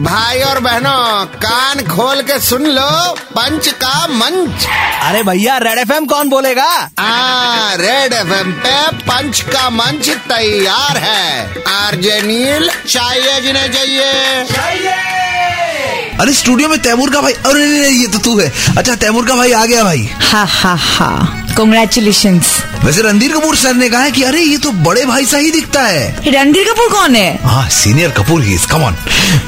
भाई और बहनों कान खोल के सुन लो पंच का मंच। अरे भैया रेड एफएम कौन बोलेगा? आ, रेड एफएम पे पंच का मंच तैयार है। आरजे नील चाहिए जिन्हें चाहिए। अरे स्टूडियो में तैमूर का भाई अरे ये तो तू है। अच्छा तैमूर का भाई आ गया भाई। हा हा हा। कॉन्ग्रेचुलेशन वैसे रणधीर कपूर सर ने कहा है कि अरे ये तो बड़े भाई सा ही दिखता है। रणधीर कपूर कौन है? हाँ सीनियर कपूर ही कम ऑन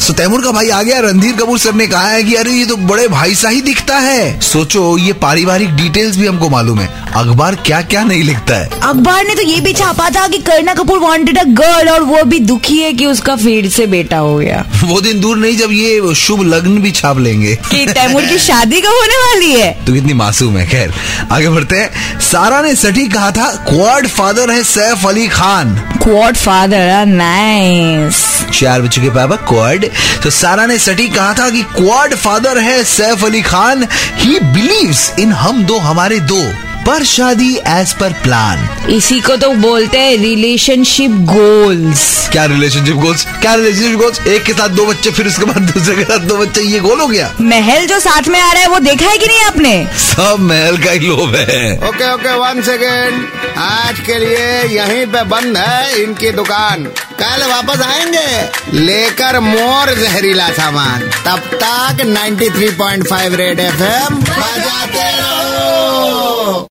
सो तैमूर का भाई आ गया रणधीर कपूर सर ने कहा है कि अरे ये तो बड़े भाई सा ही दिखता है। सोचो ये पारिवारिक डिटेल्स भी हमको मालूम है। अखबार क्या क्या नहीं लिखता है? अखबार ने तो ये भी छापा था कि Kareena Kapoor wanted a girl और वो भी दुखी है कि उसका फिर से बेटा हो गया। वो दिन दूर नहीं जब ये शुभ लग्न भी छाप लेंगे। कि तैमूर की शादी कब होने वाली है? तो कितनी मासूम है खैर। आगे बढ़ते हैं। सारा ने सटीक कहा था क्वाड फादर है Saif Ali Khan. Quad father nice चार बच्चों के पापा क्वाड तो सारा ने सटीक कहा था कि क्वाड फादर है Saif Ali Khan. He believes in हम दो हमारे दो। पर शादी एज पर प्लान इसी को तो बोलते हैं रिलेशनशिप गोल्स क्या रिलेशनशिप गोल्स क्या रिलेशनशिप गोल्स एक के साथ दो बच्चे फिर उसके बाद दूसरे के साथ दो बच्चे ये गोल हो गया? महल जो साथ में आ रहा है वो देखा है कि नहीं आपने? सब महल का ही लोभ है। ओके ओके वन सेकेंड आज के लिए यहीं पे बंद है इनकी दुकान। कल वापस आएँगे। लेकर मोर जहरीला सामान। तब तक 93.5 रेड एफएम बजाते रहो।